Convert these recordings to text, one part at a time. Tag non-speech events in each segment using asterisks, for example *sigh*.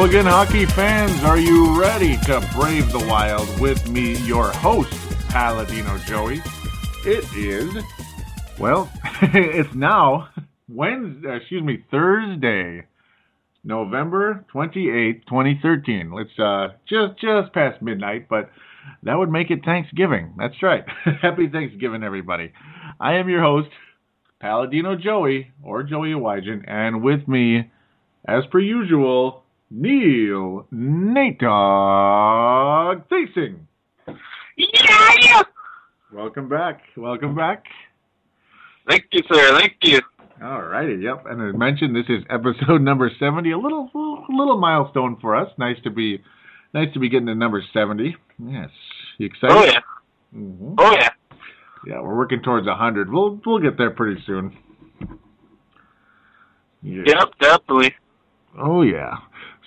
Again, hockey fans. Are you ready to brave the wild with me, your host, Paladino Joey? It is, well, *laughs* it's now Wednesday, excuse me, Thursday, November 28th, 2013. It's uh, just, just past midnight, but that would make it Thanksgiving. That's right. *laughs* Happy Thanksgiving, everybody. I am your host, Paladino Joey, or Joey Wygen, and with me, as per usual, Neil Nate Dog Facing. Yeah! Welcome back. Welcome back. Thank you, sir. Thank you. All righty. Yep. And as mentioned, this is episode *laughs* number seventy. A little, little, little milestone for us. Nice to be, nice to be getting to number seventy. Yes. You excited? Oh yeah. hmm Oh yeah. Yeah, we're working towards a hundred. We'll, we'll get there pretty soon. Yeah. Yep, definitely. Oh yeah.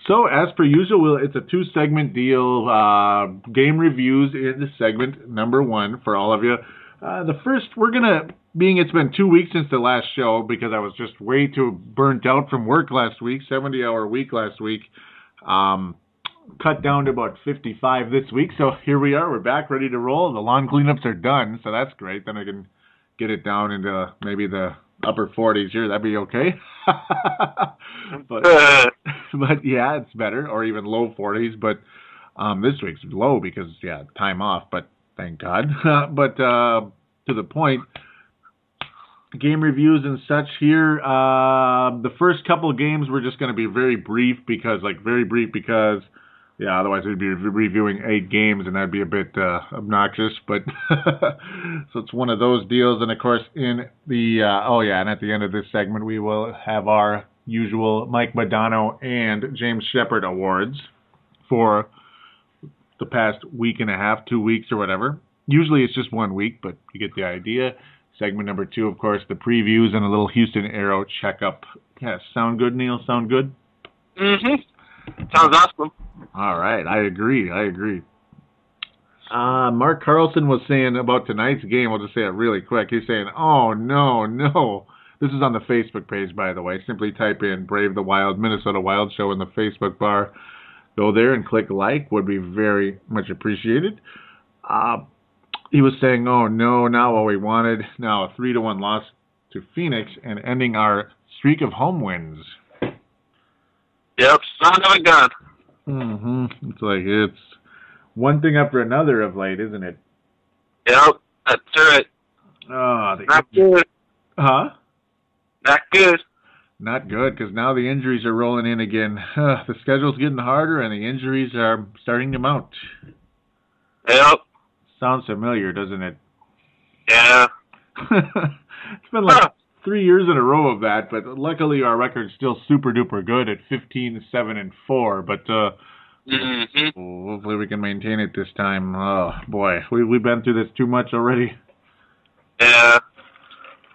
So as per usual, it's a two-segment deal. Uh, game reviews in the segment number one for all of you. Uh, the first, we're gonna, being it's been two weeks since the last show because I was just way too burnt out from work last week, 70-hour week last week. Um, cut down to about 55 this week. So here we are. We're back, ready to roll. The lawn cleanups are done, so that's great. Then I can get it down into maybe the upper 40s here. That'd be okay. *laughs* but *laughs* but yeah, it's better, or even low 40s. But um, this week's low because yeah, time off. But thank God. *laughs* but uh, to the point, game reviews and such here. Uh, the first couple of games we're just going to be very brief because, like, very brief because. Yeah, otherwise we'd be reviewing eight games and that'd be a bit uh, obnoxious. But *laughs* so it's one of those deals. And of course, in the uh, oh yeah, and at the end of this segment we will have our usual Mike Modano and James Sheppard awards for the past week and a half, two weeks or whatever. Usually it's just one week, but you get the idea. Segment number two, of course, the previews and a little Houston Arrow checkup. Yeah, sound good, Neil? Sound good? mhm. Sounds awesome. All right, I agree. I agree. Uh, Mark Carlson was saying about tonight's game. I'll just say it really quick. He's saying, "Oh no, no." This is on the Facebook page, by the way. Simply type in "Brave the Wild Minnesota Wild Show" in the Facebook bar. Go there and click like. Would be very much appreciated. Uh, he was saying, "Oh no, not what we wanted." Now a three to one loss to Phoenix and ending our streak of home wins. Yep, son of a gun. hmm It's like it's one thing after another of late, isn't it? Yep, that's right. Oh, the Not good. huh? Not good. Not good because now the injuries are rolling in again. *sighs* the schedule's getting harder and the injuries are starting to mount. Yep. Sounds familiar, doesn't it? Yeah. *laughs* it's been like three years in a row of that, but luckily our record's still super duper good at 15, 7, and 4. But uh, Mhm. hopefully we can maintain it this time. Oh boy, we we've been through this too much already. Yeah.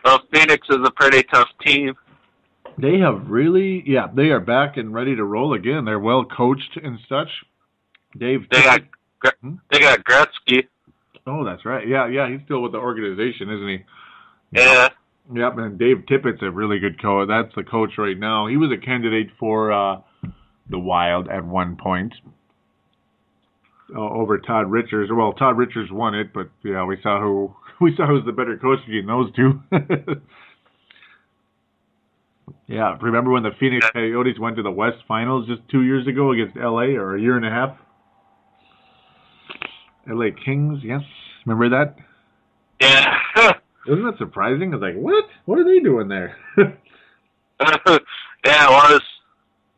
Well, Phoenix is a pretty tough team. They have really, yeah, they are back and ready to roll again. They're well coached and such. Dave, They got Hmm? they got Gretzky. Oh, that's right. Yeah, yeah, he's still with the organization, isn't he? Yeah. Yep, and Dave Tippett's a really good coach. That's the coach right now. He was a candidate for uh, the Wild at one point uh, over Todd Richards. Well, Todd Richards won it, but yeah, we saw who *laughs* we saw who was the better coach between those two. *laughs* yeah, remember when the Phoenix Coyotes went to the West Finals just two years ago against LA, or a year and a half? LA Kings, yes. Remember that? Yeah. Isn't that surprising? I was like, what? What are they doing there? *laughs* *laughs* yeah, it was.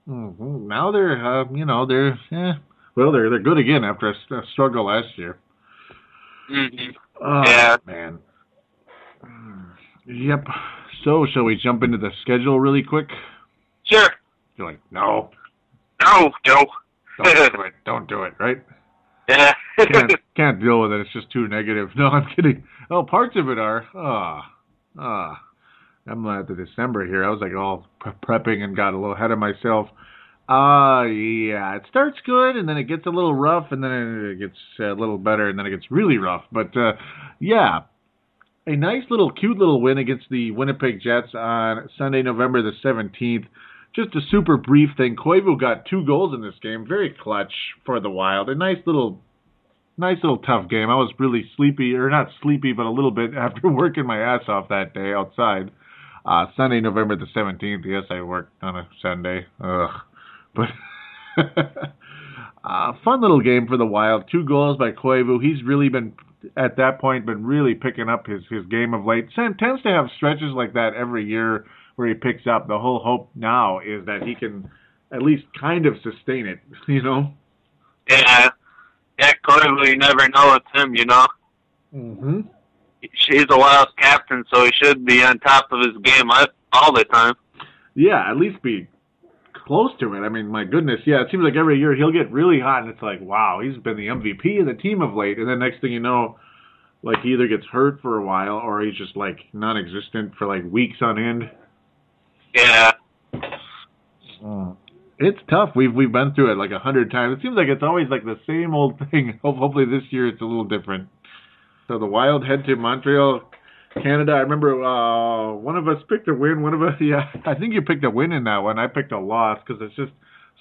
hmm Now they're, uh, you know, they're, eh, well, they're they're good again after a struggle last year. hmm Oh, Yeah. man. Yep. So, shall we jump into the schedule really quick? Sure. You're like, no, No, Joe. don't do it, *laughs* don't do it, right? Yeah. Can't, *laughs* can't deal with it. It's just too negative. *laughs* No, I'm kidding. Oh, parts of it are. Ah, ah. I'm at the December here. I was like all prepping and got a little ahead of myself. Uh, yeah, it starts good and then it gets a little rough and then it gets a little better and then it gets really rough. But, uh, yeah, a nice little cute little win against the Winnipeg Jets on Sunday, November the 17th. Just a super brief thing. Koivu got two goals in this game. Very clutch for the Wild. A nice little nice little tough game. I was really sleepy, or not sleepy, but a little bit *laughs* after working my ass off that day outside. Uh, Sunday, November the 17th. Yes, I worked on a Sunday. Ugh. *laughs* But uh, fun little game for the Wild. Two goals by Koivu. He's really been, at that point, been really picking up his, his game of late. Sam tends to have stretches like that every year where he picks up. The whole hope now is that he can at least kind of sustain it, *laughs* you know? yeah. Yeah, Clearly, you never know with him, you know. Mm-hmm. He's a wild captain, so he should be on top of his game all- all the time. Yeah, at least be close to it. I mean, my goodness, yeah, it seems like every year he'll get really hot, and it's like, wow, he's been the MVP of the team of late. And then next thing you know, like he either gets hurt for a while or he's just like non-existent for like weeks on end. Yeah. It's tough. We've we've been through it like a hundred times. It seems like it's always like the same old *laughs* thing. Hopefully this year it's a little different. So the Wild head to Montreal, Canada. I remember uh, one of us picked a win. One of us, *laughs* yeah, I think you picked a win in that one. I picked a loss because it's just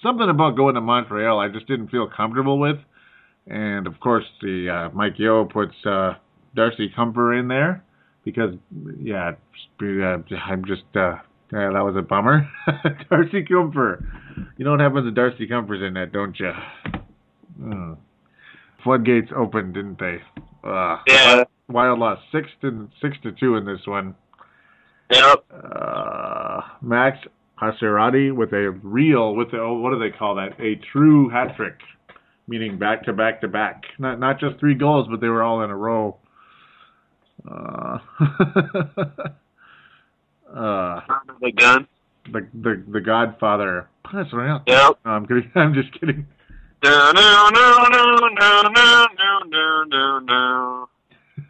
something about going to Montreal I just didn't feel comfortable with. And of course, the uh, Mike Yeo puts uh, Darcy Kuemper in there because, yeah, uh, I'm just. Uh, yeah, that was a bummer. *laughs* Darcy Kuemper. You know what happens to Darcy Kuemper's in that, don't you? Mm. Floodgates opened, didn't they? Uh, Yeah. Wild lost six to six to two in this one. Yep. Uh, Max Pacioretty with a real, with a, oh, what do they call that? A true hat trick, meaning back to back to back. Not not just three goals, but they were all in a row. Uh, *laughs* uh, the gun. the the the Godfather. Yep. No, I'm kidding. I'm just kidding. No, no, no, no, no, no, no, no, no,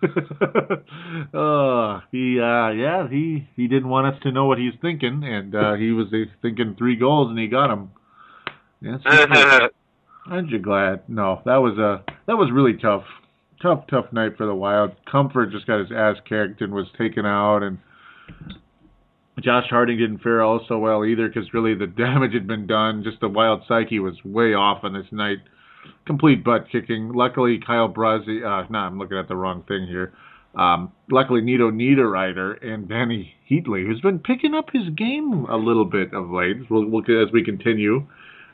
uh, he uh yeah he he didn't want us to know what he's thinking and uh he was uh, thinking three goals and he got them yes aren't you glad no that was a that was really tough tough tough night for the wild Kuemper just got his ass kicked and was taken out and Josh Harding didn't fare all so well either because really the *laughs* damage had been done. Just the wild psyche was way off on this night. Complete butt kicking. Luckily, Kyle Brazzi, uh, no, I'm looking at the wrong thing here. Um, luckily, Nino Niederreiter and Dany Heatley, who's been picking up his game a little bit of late, we'll, we'll, as we continue,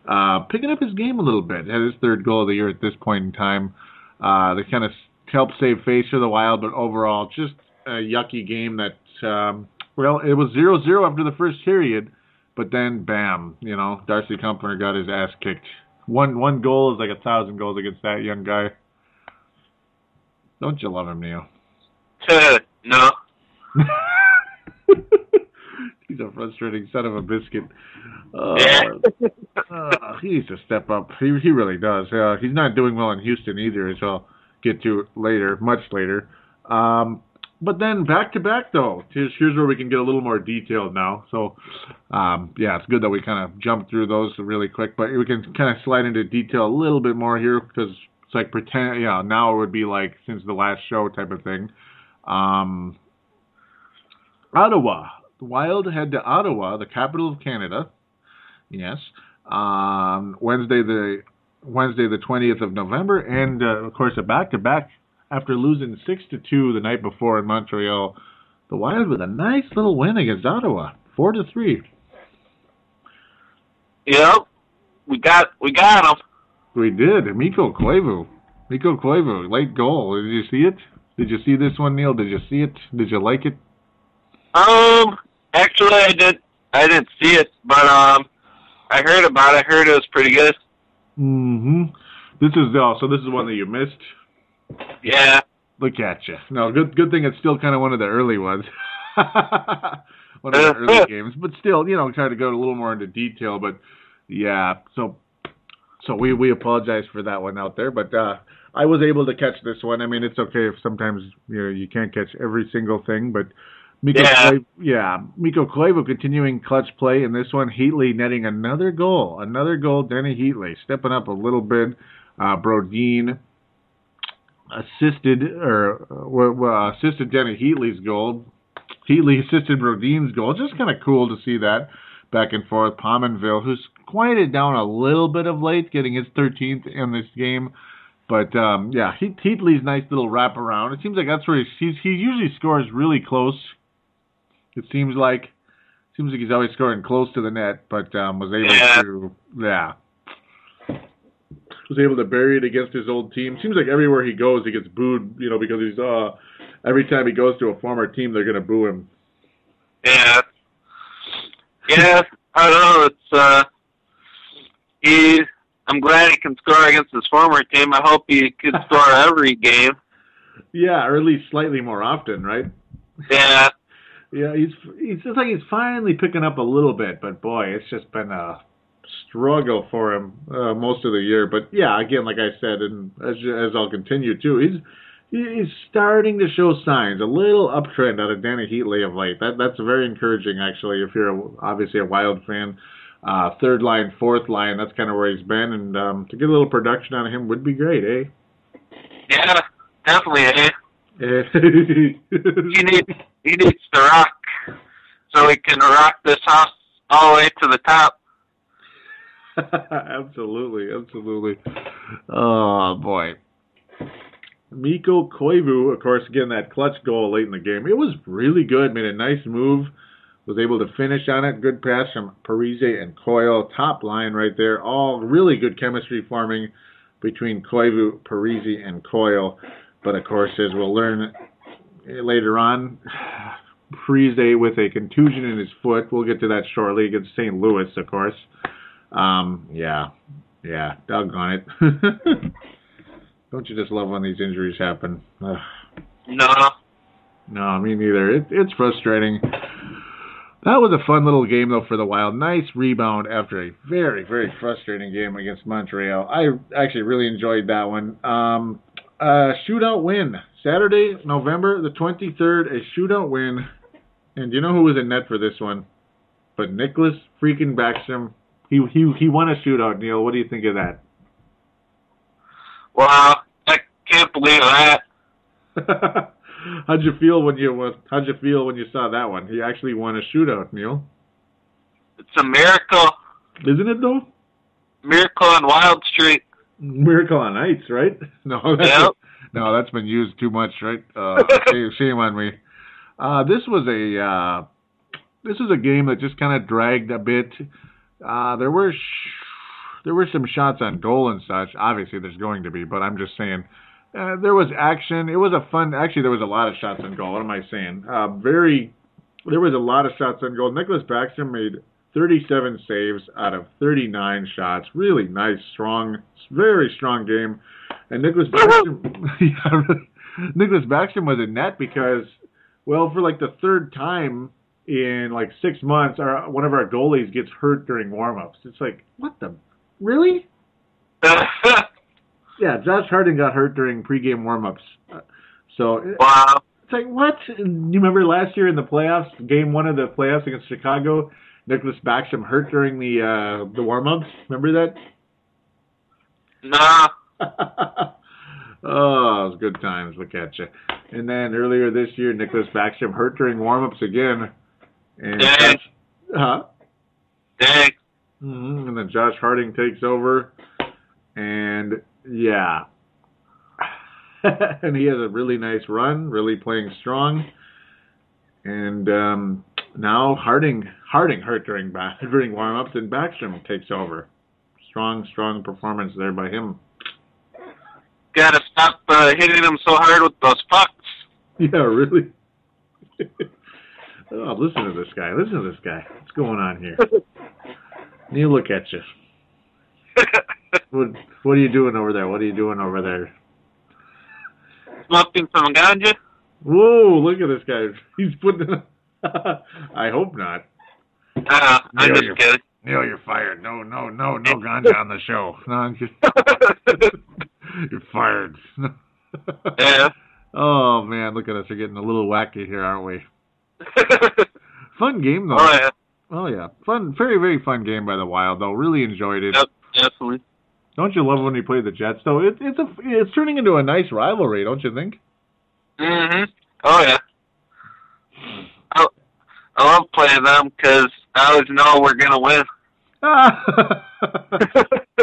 uh, picking up his game a little bit. Had his third goal of the year at this point in time. Uh, they kind of helped save face for the Wild, but overall, just a yucky game that, um, well, it was 0 0 after the first period, but then, bam, you know, Darcy Kuemper got his ass kicked. One one goal is like a thousand goals against that young guy. Don't you love him, Neil? *laughs* no. *laughs* He's a frustrating son of a biscuit. Uh, Yeah. uh, he needs to step up. He he really does. Uh, he's not doing well in Houston either, as I'll get to later, much later. Um, but then back to back though, here's, here's where we can get a little more detailed now. So, um, yeah, it's good that we kind of jumped through those really quick, but we can kind of slide into detail a little bit more here because it's like pretend, yeah. Now it would be like since the last show type of thing. Um, Ottawa, the Wild head to Ottawa, the capital of Canada. Yes, um, Wednesday the Wednesday the twentieth of November, and uh, of course a back to back after losing six to two the night before in Montreal. The Wild with a nice little win against Ottawa, four to three. Yep, we got we got him. We did. Mikko Koivu. Mikko Koivu, late goal. Did you see it? Did you see this one, Neil? Did you see it? Did you like it? Um, actually, I did. I didn't see it, but um, I heard about it. I heard it was pretty good. Mm-hmm. This is oh, so this is one that you missed. Yeah. Look at you. No, good good thing it's still kind of one of the early ones. *laughs* one of the early games, but still, you know, try to go a little more into detail. But yeah, so so we we apologize for that one out there, but uh, I was able to catch this one. I mean, it's okay if sometimes you know you can't catch every single thing, but Mikko Yeah. Yeah, Mikko Koivu continuing clutch play in this one. Heatley netting another goal, another goal. Denny Heatley stepping up a little bit. Uh, Brodin assisted or uh, well, assisted Denny Heatley's goal. Heatley assisted Brodin's goal. Just kind of cool to see that back and forth. Pominville, who's quieted down a little bit of late, getting his 13th in this game. But um, yeah, he, Heatley's nice little wraparound. It seems like that's where he's, he's he usually scores really close. It seems like seems like he's always scoring close to the net, but um, was able Yeah. to yeah was able to bury it against his old team. Seems like everywhere he goes, he gets booed. You know because he's uh every time he goes to a former team, they're gonna boo him. Yeah. Yeah. I don't know. It's uh. He. I'm glad he can score against his former team. I hope he can *laughs* score every game. Yeah, or at least slightly more often, right? Yeah. Yeah, he's he's just like he's finally picking up a little bit, but boy, it's just been a struggle for him uh, most of the year. But yeah, again, like I said, and as as I'll continue too, he's he's starting to show signs, a little uptrend out of Dany Heatley of late. That that's very encouraging, actually. If you're a, obviously a Wild fan, uh, third line, fourth line, that's kind of where he's been, and um, to get a little production out of him would be great, eh? Yeah. Definitely. Eh? Eh? *laughs* He needs. He needs to rock, so he can rock this house all the way to the top. *laughs* absolutely, absolutely. Oh boy. Mikko Koivu, of course, again that clutch goal late in the game. It was really good. Made a nice move. Was able to finish on it. Good pass from Parise and Coyle. Top line right there. All really good chemistry forming between Koivu, Parise, and Coyle. But of course, as we'll learn later on, *sighs* Parise with a contusion in his foot. We'll get to that shortly against St. Louis, of course. Um, yeah, yeah, doggone it. *laughs* Don't you just love when these injuries happen? Ugh. No. No, me neither. It, it's frustrating. That was a fun little game though for the Wild. Nice rebound after a very very frustrating game against Montreal. I actually really enjoyed that one. Um, uh, shootout win Saturday, November the twenty third. A shootout win, and you know who was in net for this one? But Nicholas freaking Backstrom. He he he won a shootout. Neil, what do you think of that? Wow. I can't believe that. *laughs* how'd you feel when you how'd you feel when you saw that one? He actually won a shootout, Neil. It's a miracle. Isn't it though? Miracle on Wild Street. Miracle on Ice, right? *laughs* No, that's Yep. no, that's been used too much, right? Uh, *laughs* shame, on me. Uh, this was a uh, this was a game that just kind of dragged a bit. Uh, there were sh- there were some shots on goal and such. Obviously, there's going to be, but I'm just saying. Uh, there was action. It was a fun. Actually, there was a lot of shots on goal. What am I saying? Uh, very. There was a lot of shots on goal. Nicholas Baxter made 37 saves out of 39 shots. Really nice, strong, very strong game. And Nicholas Backstrom, *laughs* *laughs* yeah, really. Nicholas Backstrom was in net because, well, for like the third time in like six months, our one of our goalies gets hurt during warmups. It's like, what the, really? *laughs* Yeah, Josh Harding got hurt during pregame warmups. Uh, So wow. it's like what? You remember last year in the playoffs, game one of the playoffs against Chicago, Nicholas Backstrom hurt during the uh, the warm ups. Remember that? No. *laughs* Oh, it was good times. Look at you. And then earlier this year, Nicholas Backstrom hurt during warm-ups again. And Dang. Huh? Dang. hmm And then Josh Harding takes over. And yeah. *laughs* and he has a really nice run, really playing strong. And um, now Harding Harding hurt during *laughs* during warm-ups, and Backstrom takes over. Strong, strong performance there by him. Gotta stop uh, hitting him so hard with those pucks. *laughs* Yeah, really. Oh, listen to this guy. Listen to this guy. What's going on here? *laughs* You look at you. What What are you doing over there? What are you doing over there? Smoking some ganja. Whoa! Look at this guy. He's putting. *laughs* I hope not. Uh, I'm Neil, just you're- kidding. Neil, you're fired. No, no, no, no ganja on the show. No, I'm just. *laughs* you're fired. yeah. oh man, look at us. We're getting a little wacky here, aren't we? *laughs* Fun game though. oh yeah. Oh yeah, fun, very very fun game by the Wild though. Really enjoyed it. Yep. Definitely. Don't you love when you play the Jets though? It, it's a it's turning into a nice rivalry, don't you think? Mhm. Oh yeah. I, I love playing them because I always know we're gonna win. *laughs* *laughs* you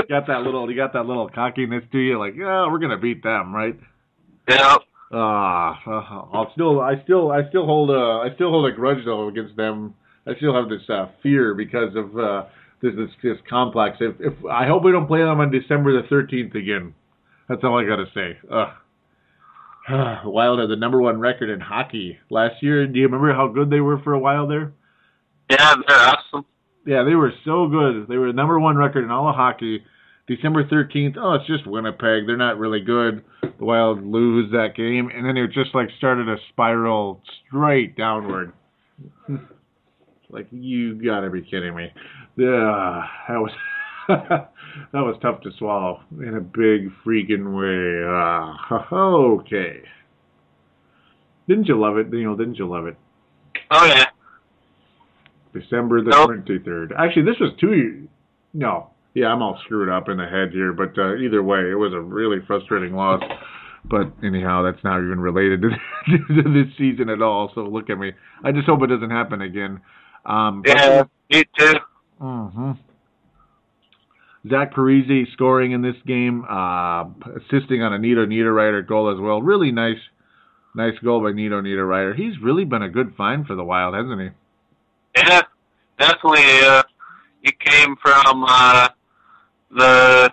got that little you got that little cockiness to you, like yeah, we're gonna beat them, right? Yep. Ah, uh, I'll still I still I still hold a I still hold a grudge though against them. I still have this uh, fear because of uh, this this this complex. If if I hope we don't play them on December the thirteenth again. That's all I gotta say. Ugh. *sighs* Wild had the number one record in hockey last year. Do you remember how good they were for a while there? Yeah, they're awesome. Yeah, they were so good. They were the number one record in all of hockey. December 13th, oh, it's just Winnipeg. They're not really good. The Wild lose that game, and then it just like started a spiral straight downward. like, you gotta be kidding me. Yeah, that was *laughs* that was tough to swallow in a big freaking way. Uh, okay. Didn't you love it? You know, didn't you love it? Oh yeah. December the Nope. twenty third. Actually, this was two. years. No, yeah, I'm all screwed up in the head here. But uh, either way, it was a really frustrating loss. But anyhow, that's not even related to, *laughs* to this season at all. So look at me. I just hope it doesn't happen again. Um, but- Yeah. Me too. hmm Zach Parise scoring in this game, uh, assisting on a Nino Niederreiter goal as well. Really nice, nice goal by Nino Niederreiter. He's really been a good find for the Wild, hasn't he? Yeah. Definitely. Uh, you came from uh, the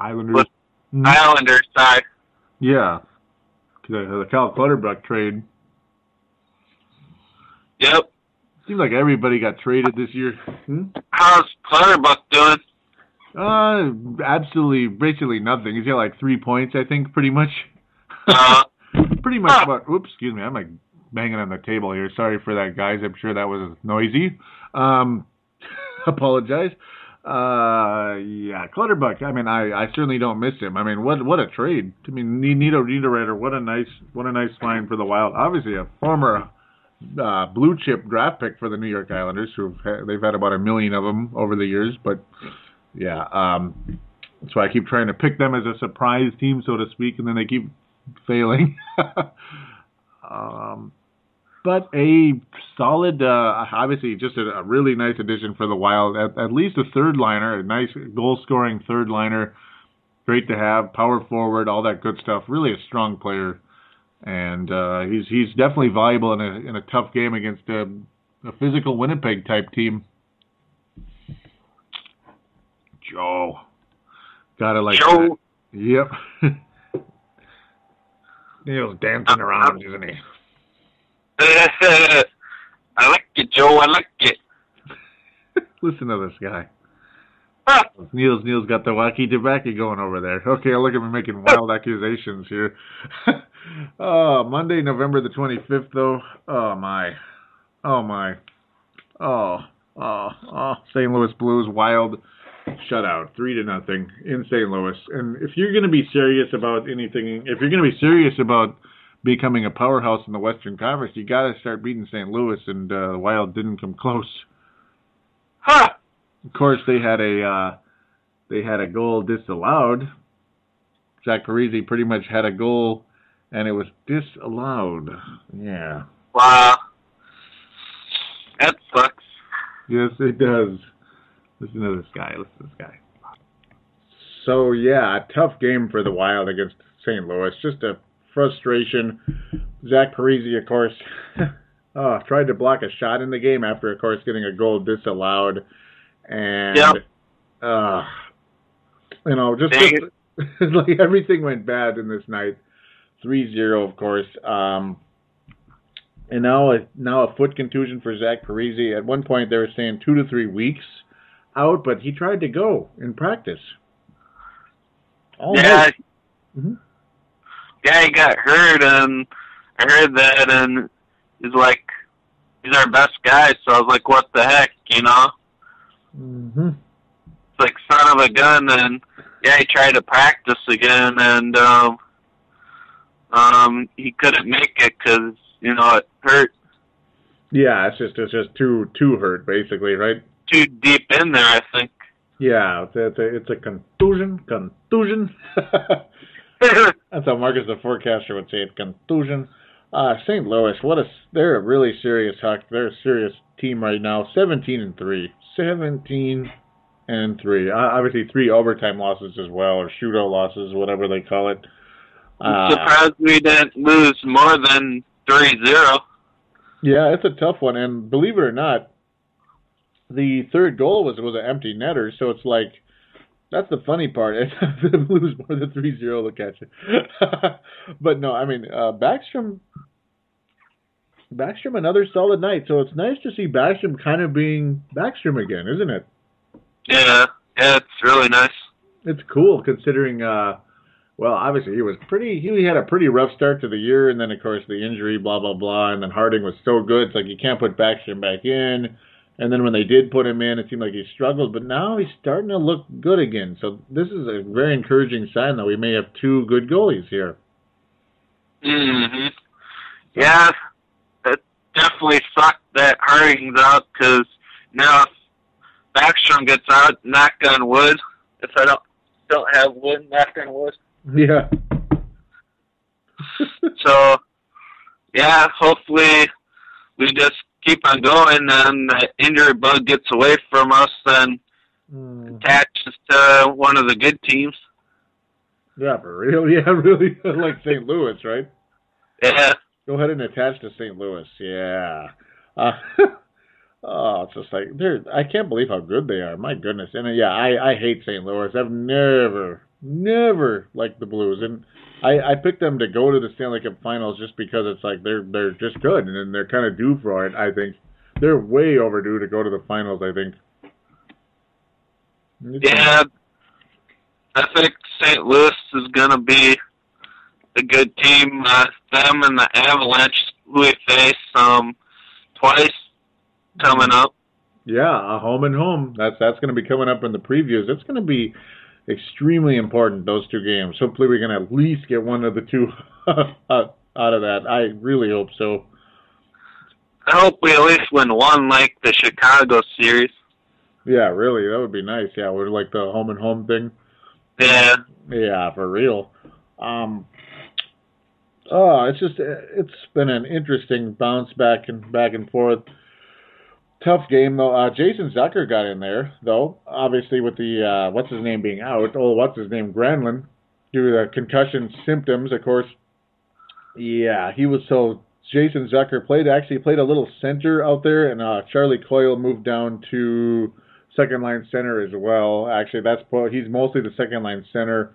Islanders. What? Mhm. Islander side. Yeah. The, the Cal Clutterbuck trade. Yep. Seems like everybody got traded this year. Hmm? How's Clutterbuck doing? Uh, absolutely, basically nothing. He's got like three points, I think, pretty much. Uh, *laughs* pretty much about. Oops, excuse me. I'm like banging on the table here. Sorry for that, guys. I'm sure that was noisy. Um, *laughs* apologize. Uh, yeah, Clutterbuck. I mean, I, I certainly don't miss him. I mean, what what a trade. I mean, Nino Niederreiter. What a nice what a nice find for the Wild. Obviously, a former uh, blue chip draft pick for the New York Islanders. Who've they've had about a million of them over the years, but yeah, um, that's why I keep trying to pick them as a surprise team, so to speak, and then they keep failing. *laughs* um, but a solid, uh, obviously, just a, a really nice addition for the Wild. At, at least a third liner, a nice goal scoring third liner. Great to have, power forward, all that good stuff. Really a strong player, and uh, he's he's definitely valuable in a in a tough game against a, a physical Winnipeg type team. Joe, gotta like that. Joe. Yep. *laughs* Neil's dancing around, isn't he? *laughs* I like it, Joe. I like it. *laughs* Listen to this guy. *laughs* Huh. Neil's Neil's got the wacky tobacco going over there. Okay, look at me making wild accusations here. oh, Monday, November the twenty fifth, though. Oh my, oh my, oh oh oh. St. Louis Blues wild shutout, three to nothing in St. Louis. And if you're going to be serious about anything, if you're going to be serious about becoming a powerhouse in the Western Conference, you got to start beating St. Louis, and uh, the Wild didn't come close. Huh. Of course, they had a uh, they had a goal disallowed Zach Parise pretty much had a goal, and it was disallowed. Yeah. Wow. That sucks. Yes, it does. Listen to this guy. Listen to this guy. So yeah, a tough game for the Wild against St. Louis. Just a frustration. Zach Parise, of course, oh, *laughs* tried to block a shot in the game after, of course, getting a goal disallowed, and Yep. uh, you know, just, just *laughs* like everything went bad in this night. 3-0, of course. Um, and now a now a foot contusion for Zach Parise. At one point, they were saying two to three weeks out, but he tried to go in practice. Yeah. Mhm. Yeah, he got hurt, and I heard that, and he's like, he's our best guy. So I was like, what the heck, you know? hmm It's like son of a gun, and yeah, he tried to practice again, and um, um, he couldn't make it because you know it hurt Yeah, it's just it's just too too hurt, basically, right? too deep in there. I think. Yeah, it's a, it's a, it's a contusion, contusion. *laughs* *laughs* That's how Marcus the forecaster would say it, Conclusion. Uh, St. Louis, what a they're a really serious hockey. They're a serious team right now. Seventeen and three. Seventeen and three. Uh, obviously, three overtime losses as well, or shootout losses, whatever they call it. I'm Uh, surprised we didn't lose more than three zero. Yeah, it's a tough one, and believe it or not, the third goal was was an empty netter. So it's like that's the funny part. *laughs* If they lose more than 3-0, they'll catch it. *laughs* but no, I mean uh, Backstrom. Backstrom another solid night. So it's nice to see Backstrom kind of being Backstrom again, isn't it? Yeah, yeah, it's really nice. It's cool considering. uh well, obviously he was pretty. He had a pretty rough start to the year, and then of course the injury, blah blah blah, and then Harding was so good. It's like you can't put Backstrom back in. And then when they did put him in, it seemed like he struggled. But now he's starting to look good again. So this is a very encouraging sign that we may have two good goalies here. hmm Yeah, it definitely sucked that Harding's out because now if Backstrom gets out, knock on wood. If I don't don't have wood, knock on wood. *laughs* Yeah. So yeah, hopefully we just keep on going and the injury bug gets away from us and Mm. attaches to one of the good teams. Yeah, for real. *laughs* Yeah, really. *laughs* like St. Louis, right? Yeah. Go ahead and attach to St. Louis. Yeah. *laughs* Uh, oh, it's just like they're. I can't believe how good they are. My goodness. And uh, yeah, I I hate St. Louis. I've never never liked the Blues, and I I picked them to go to the Stanley Cup Finals just because it's like they're they're just good, and they're kind of due for it. I think they're way overdue to go to the finals. I think. Yeah, I think St. Louis is going to be a good team. Uh, them and the Avalanche, who we face um, twice coming up. Yeah, a home and home. That's that's going to be coming up in the previews. It's going to be extremely important those two games. Hopefully, we can at least get one of the two *laughs* out of that. I really hope so. I hope we at least win one like the Chicago series. Yeah, really, that would be nice. Yeah, we're like the home and home thing. Yeah. Yeah, for real. Um, oh, it's just it's been an interesting bounce back and back and forth. Tough game though. Uh, Jason Zucker got in there though, obviously with the uh, what's his name being out. Oh, what's his name, Granlund, due to the concussion symptoms. Of course, yeah, he was so. Jason Zucker played actually played a little center out there, and uh, Charlie Coyle moved down to second line center as well. Actually, that's he's mostly the second line center.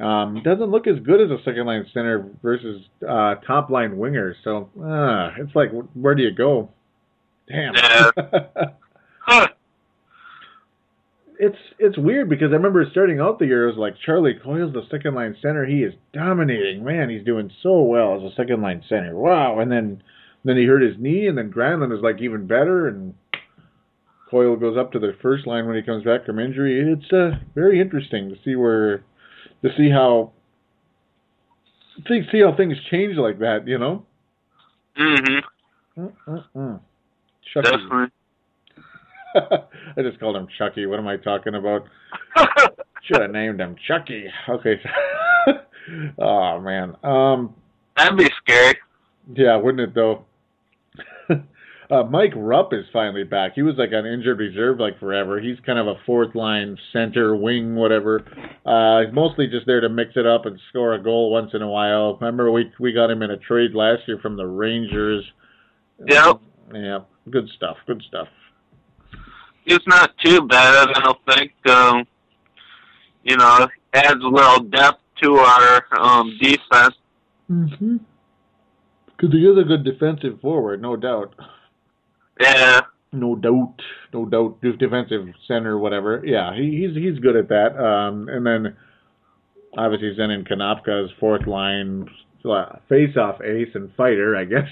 Um, doesn't look as good as a second line center versus uh, top line winger. So uh, it's like, where do you go? Damn. Yeah. *laughs* Huh. it's it's weird because I remember starting out the year it was like Charlie Coyle's the second line center. He is dominating. Man, he's doing so well as a second line center. Wow. And then then he hurt his knee, and then Granlund is like even better, and Coyle goes up to the first line when he comes back from injury. It's uh, very interesting to see where to see how see see how things change like that. You know. Mhm. Mm-mm-mm. Chucky. Definitely. *laughs* I just called him Chucky. What am I talking about? *laughs* Should have named him Chucky. Okay. *laughs* oh man. Um, That'd be scary. Yeah, wouldn't it though? uh, Mike Rupp is finally back. He was like on injured reserve like forever. He's kind of a fourth line center wing, whatever. Uh, he's mostly just there to mix it up and score a goal once in a while. Remember we we got him in a trade last year from the Rangers. Yep. Yeah, good stuff. Good stuff. It's not too bad, I don't think. Um, you know, adds a little depth to our um, defense. Mm-hmm. Because he is a good defensive forward, no doubt. Yeah. No doubt, no doubt. Defensive center, whatever. Yeah, he, he's he's good at that. Um, and then obviously Zenon Konopka is fourth line face-off ace and fighter, I guess.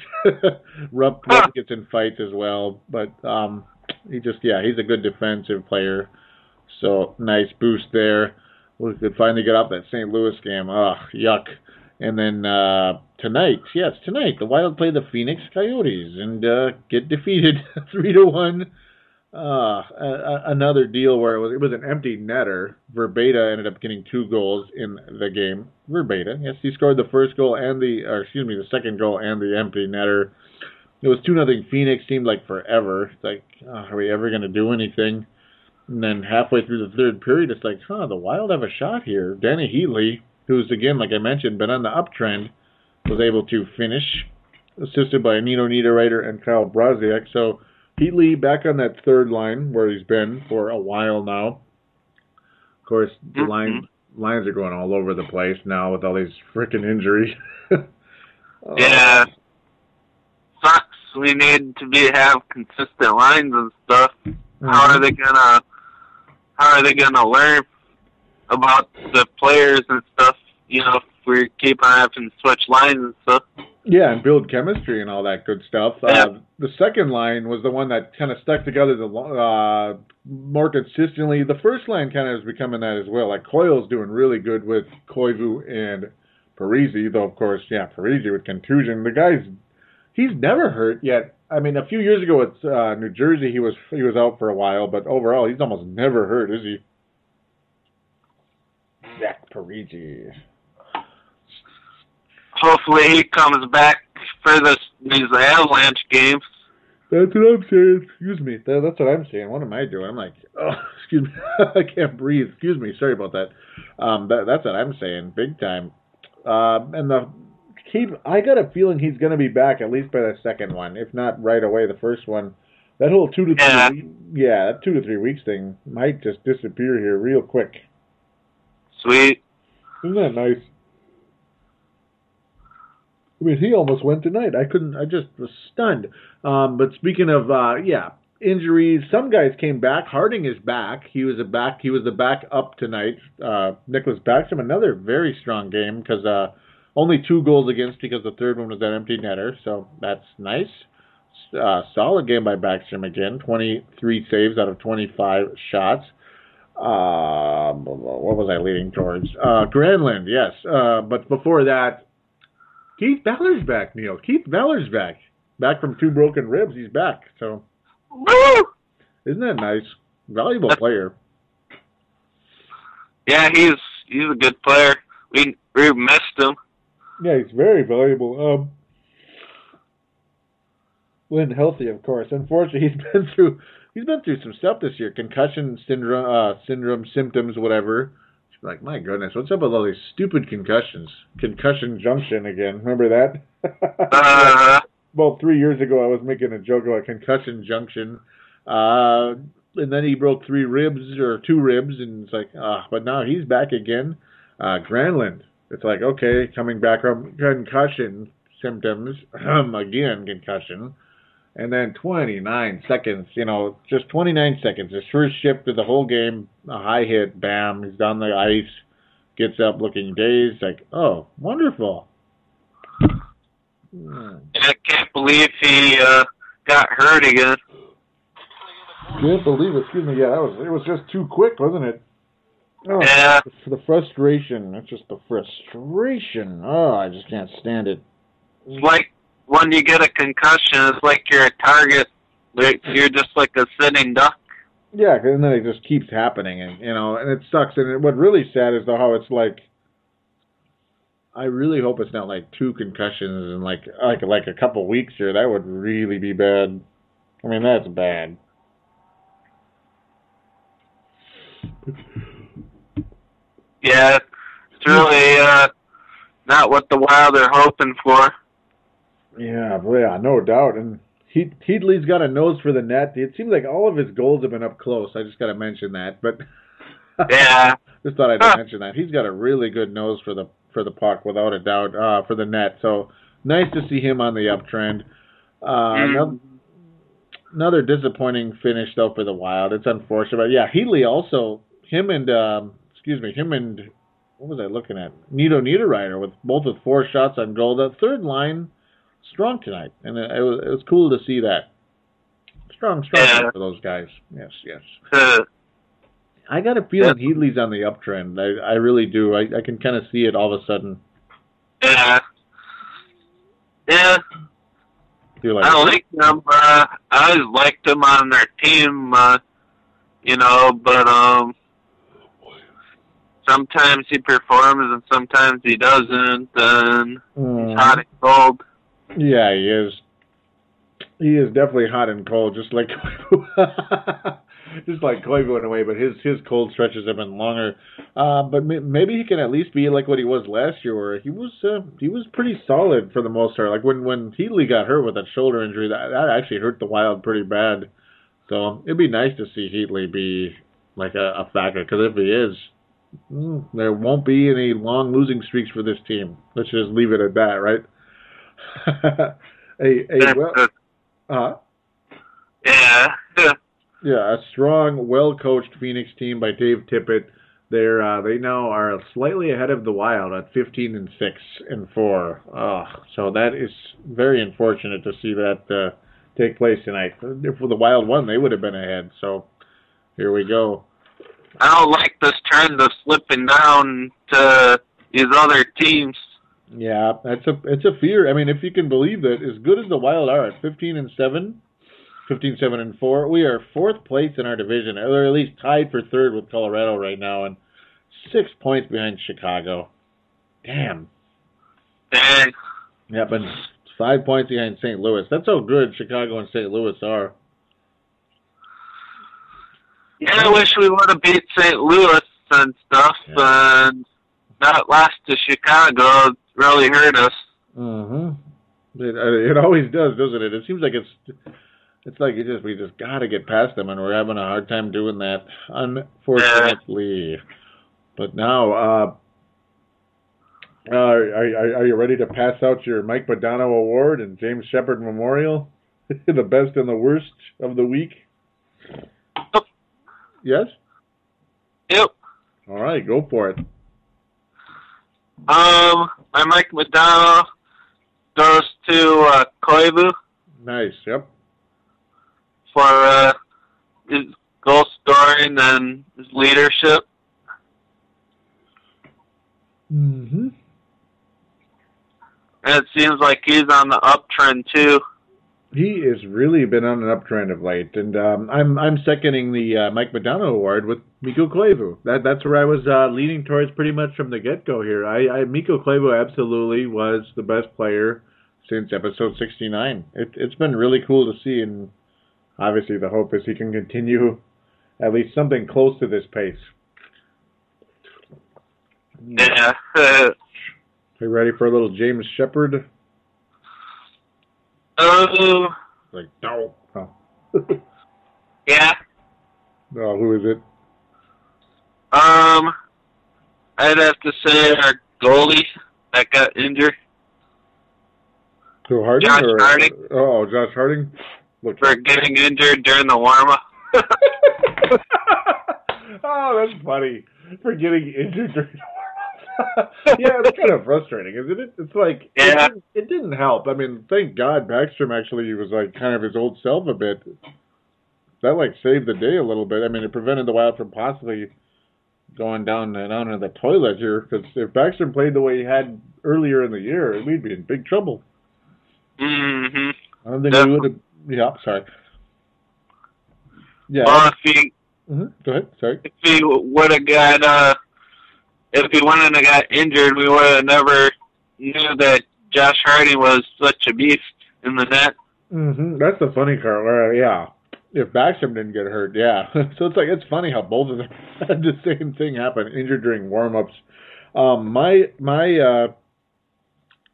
Rupp, Rupp gets in fights as well, but um, he just yeah, he's a good defensive player. So nice boost there. We could finally get off that St. Louis game. Ugh, yuck. And then uh, tonight, yes, tonight the Wild play the Phoenix Coyotes and uh, get defeated *laughs* three to one. Uh, a, another deal where it was it was an empty netter. Vrbata ended up getting two goals in the game. Vrbata, yes, he scored the first goal and the, or excuse me, the second goal and the empty netter. It was two nothing. Phoenix seemed like forever. It's like, oh, are we ever going to do anything? And then halfway through the third period, it's like, huh, the Wild have a shot here. Dany Heatley, who's again, like I mentioned, been on the uptrend, was able to finish, assisted by Nino Niederreiter and Kyle Brodziak. So Heatley back on that third line where he's been for a while now. Of course, the Mm-hmm. line lines are going all over the place now with all these freaking injuries. *laughs* Uh, Yeah. Sucks. We need to be have consistent lines and stuff. How are they gonna how are they gonna learn about the players and stuff, you know, if we keep on having to switch lines and stuff. Yeah, and build chemistry and all that good stuff. Yeah. Uh, the second line was the one that kind of stuck together the uh, more consistently. The first line kind of is becoming that as well. Like Coyle's doing really good with Koivu and Parise, though of course, yeah, Parise with contusion. The guy's he's never hurt yet. I mean, a few years ago with uh, New Jersey, he was he was out for a while, but overall, he's almost never hurt, is he? Zach Parise. Hopefully he comes back for this these Avalanche games. That's what I'm saying. Excuse me. That, that's what I'm saying. What am I doing? I'm like, oh, *laughs* excuse me. *laughs* I can't breathe. Excuse me. Sorry about that. Um, that, that's what I'm saying. Big time. Uh, and the keep. I got a feeling he's going to be back at least by the second one, if not right away. The first one. That whole two to three. Yeah. week- yeah, that two to three weeks thing might just disappear here real quick. Sweet. Isn't that nice? I mean, he almost went tonight. I couldn't. I just was stunned. Um, but speaking of, uh, yeah, injuries. Some guys came back. Harding is back. He was a back. He was the back up tonight. Uh, Nicholas Backstrom, another very strong game because uh, only two goals against because the third one was that empty netter. So that's nice. Uh, solid game by Backstrom again. 23 saves out of 25 shots. Uh, what was I leading towards? Uh, Granlund, yes. Uh, but before that, Keith Ballard's back, Neil. Keith Ballard's back. Back from two broken ribs. He's back. So, isn't that nice? Valuable player. Yeah, he's he's a good player. We we missed him. Yeah, he's very valuable. Um, when healthy, of course. Unfortunately, *laughs* he's been through he's been through some stuff this year. Concussion syndrome, uh, syndrome symptoms, whatever. Like, my goodness, what's up with all these stupid concussions? Concussion junction again. Remember that? *laughs* Uh, well, three years ago, I was making a joke about concussion junction. Uh, and then he broke three ribs or two ribs, and it's like, ah, but now he's back again. Uh, Granlund, it's like, okay, coming back from concussion symptoms, *clears throat* again, concussion. And then 29 seconds, you know, just 29 seconds. His first shift of the whole game, a high hit, bam, he's down the ice, gets up looking dazed, like, oh, wonderful. Hmm. I can't believe he uh, got hurt again. Can't believe it. Excuse me. Yeah, that was it. Was just too quick, wasn't it? Oh, Yeah. the frustration. That's just the frustration. Oh, I just can't stand it. It's like when you get a concussion, it's like you're a target. Like you're just like a sitting duck. Yeah, and then it just keeps happening, and you know, and it sucks. And what really sad is though how it's like I really hope it's not like two concussions in like like like a couple weeks here. That would really be bad. I mean, that's bad. Yeah, it's really uh, not what the Wild are hoping for. Yeah, yeah, no doubt. And he Heatley's got a nose for the net. It seems like all of his goals have been up close. I just got to mention that, but *laughs* Yeah, just thought I'd Huh. mention that he's got a really good nose for the for the puck, without a doubt, uh, for the net. So nice to see him on the uptrend. Uh, Mm. another, another disappointing finish though for the Wild. It's unfortunate, but yeah, Heatley also him and um, excuse me, him and what was I looking at? Nito Niederreiter with both with four shots on goal. The third line strong tonight, and it, it was it was cool to see that. Strong, strong Yeah. for those guys. Yes, yes. uh, I got a feeling Heatley's on the uptrend. I, I really do. I, I can kind of see it all of a sudden. yeah, yeah. Like, I like him. Uh, I always liked him on their team. Uh, you know, but um, sometimes he performs and sometimes he doesn't. And "Mm, he's hot and cold. Yeah, he is. He is definitely hot and cold, just like *laughs* just like Koivu in a way. But his his cold stretches have been longer. Uh, but maybe he can at least be like what he was last year, where he was uh, he was pretty solid for the most part. Like when when Heatley got hurt with that shoulder injury, that that actually hurt the Wild pretty bad. So it'd be nice to see Heatley be like a, a factor because if he is, mm, there won't be any long losing streaks for this team. Let's just leave it at that, right? *laughs* a, a well, uh, yeah, *laughs* yeah, a strong, well coached Phoenix team by Dave Tippett. They're uh, they now are slightly ahead of the Wild at 15 and six and four. Oh, so that is very unfortunate to see that uh, take place tonight. If the Wild won, they would have been ahead. So here we go. I don't like this trend of slipping down to these other teams. Yeah, that's a it's a fear. I mean, if you can believe that, as good as the Wild are at 15 and 7, 15 7 and 4, we are fourth place in our division, or at least tied for third with Colorado right now, and six points behind Chicago. Damn. Dang. Yeah, but five points behind St. Louis. That's how good Chicago and St. Louis are. Yeah, I wish we would have beat St. Louis and stuff, and not lost to Chicago. Really hurt us. Mm-hmm. It, it always does, doesn't it? It seems like it's it's like it just we just got to get past them, and we're having a hard time doing that, unfortunately. But now, uh, uh, are, are are you ready to pass out your Mike Modano Award and James Sheppard Memorial, *laughs* the best and the worst of the week? Yes. Yep. All right, go for it. Um, my Mike Modano goes to uh, Koivu Nice. Yep. for uh, his goal scoring and his leadership. Mm-hmm. And it seems like he's on the uptrend too. He has really been on an uptrend of late, and um, I'm I'm seconding the uh, Mike Modano Award with Mikko Koivu. That that's where I was uh, leaning towards pretty much from the get go here. I, I Mikko Koivu absolutely was the best player since episode 69. It, it's been really cool to see, and obviously the hope is he can continue at least something close to this pace. Yeah. Are you ready for a little James Sheppard? Oh, Like no, oh. *laughs* yeah. oh, who is it? Um, I'd have to say our goalie that got injured Who Harding? Josh or, Harding. Oh, Josh Harding. Look. for getting injured during the warm up. *laughs* oh, that's funny. For getting injured during the warm-up. *laughs* yeah, it's kind of frustrating, isn't it? It's like it, didn't, it didn't help. I mean, thank God Backstrom actually was like kind of his old self a bit. That like saved the day a little bit. I mean, it prevented the Wild from possibly going down and down in the toilet here. Because if Backstrom played the way he had earlier in the year, we'd be in big trouble. hmm I don't think we would have. Yeah, sorry. Yeah. Well, if he hmm Go ahead. Sorry. if he would have got uh, if he wouldn't have got injured, we would have never knew that Josh Harding was such a beast in the net. Mm-hmm. That's the funny part. Yeah, if Backstrom didn't get hurt, yeah. *laughs* so it's like it's funny how both of them *laughs* had the same thing happen, injured during warm-ups. Um, my my uh,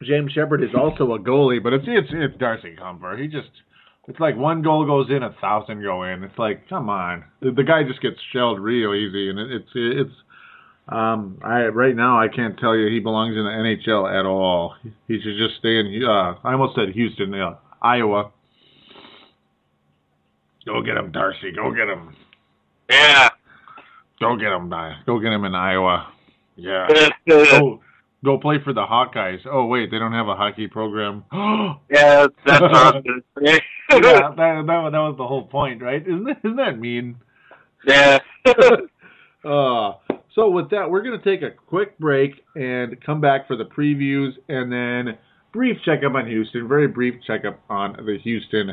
James Sheppard is also a goalie, but it's it's it's Darcy Kuemper. He just it's like one goal goes in, a thousand go in. It's like come on, the, the guy just gets shelled real easy, and it, it's it's. Um, I right now I can't tell you he belongs in the NHL at all. He should just stay in. Uh, I almost said Houston, uh, Iowa. Go get him, Darcy. Go get him. Yeah. Go get him, Go get him in Iowa. Yeah. go, go play for the Hawkeyes. Oh wait, they don't have a hockey program. *gasps* yeah, that's awesome. *laughs* yeah, *laughs* that, that, that was the whole point, right? Isn't that, isn't that mean? Yeah. *laughs* uh, so with that, we're going to take a quick break and come back for the previews and then brief checkup on Houston. Very brief checkup on the Houston.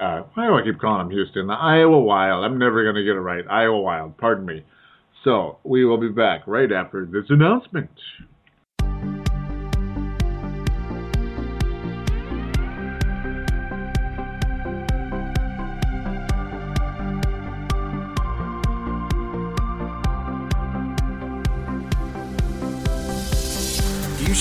Uh, why do I keep calling them Houston? The Iowa Wild. I'm never going to get it right. Iowa Wild. Pardon me. So we will be back right after this announcement.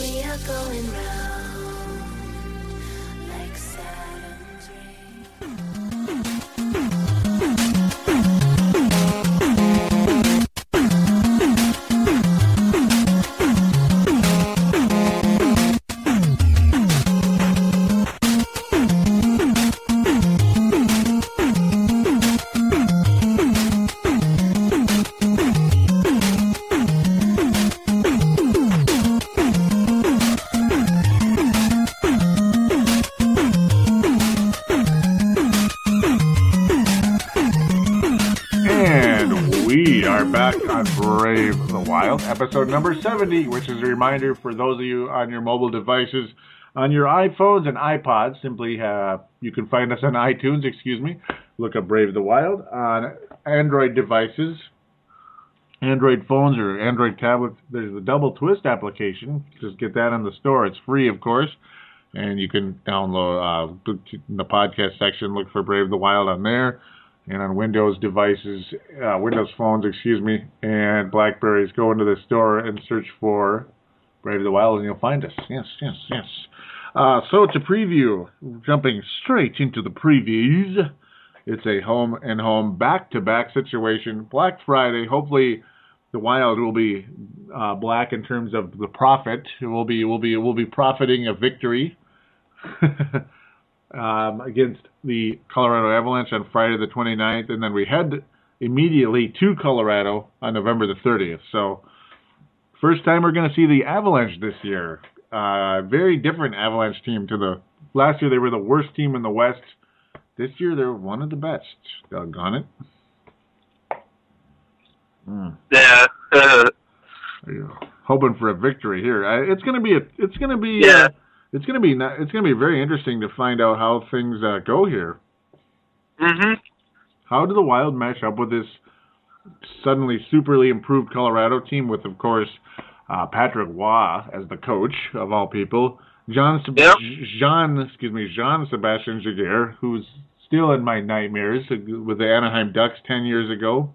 We are going round. Episode number 70, which is a reminder for those of you on your mobile devices, on your iPhones and iPods. Simply, uh, you can find us on iTunes, excuse me. Look up Brave the Wild. On Android devices, Android phones or Android tablets, there's the Double Twist application. Just get that in the store. It's free, of course. And you can download uh, in the podcast section, look for Brave the Wild on there and on Windows devices, uh, Windows phones, excuse me, and Blackberries, go into the store and search for Brave the Wild, and you'll find us. Yes, yes, yes. Uh, so a preview. Jumping straight into the previews. It's a home and home back-to-back situation. Black Friday. Hopefully, the Wild will be uh, black in terms of the profit. It will be will be will be profiting a victory. *laughs* um, against the Colorado Avalanche on Friday the 29th, and then we head immediately to Colorado on November the 30th. So, first time we're going to see the Avalanche this year. Uh, very different Avalanche team to the last year. They were the worst team in the West. This year they're one of the best. Doggone it. Mm. Yeah. Uh, hoping for a victory here. It's gonna be a. It's gonna be. Yeah. Uh, it's gonna be it's gonna be very interesting to find out how things uh, go here. Mhm. How do the Wild match up with this suddenly superly improved Colorado team with, of course, uh, Patrick Roy as the coach of all people, John yep. Jean excuse me Jean Sebastien Giguere, who's still in my nightmares with the Anaheim Ducks ten years ago.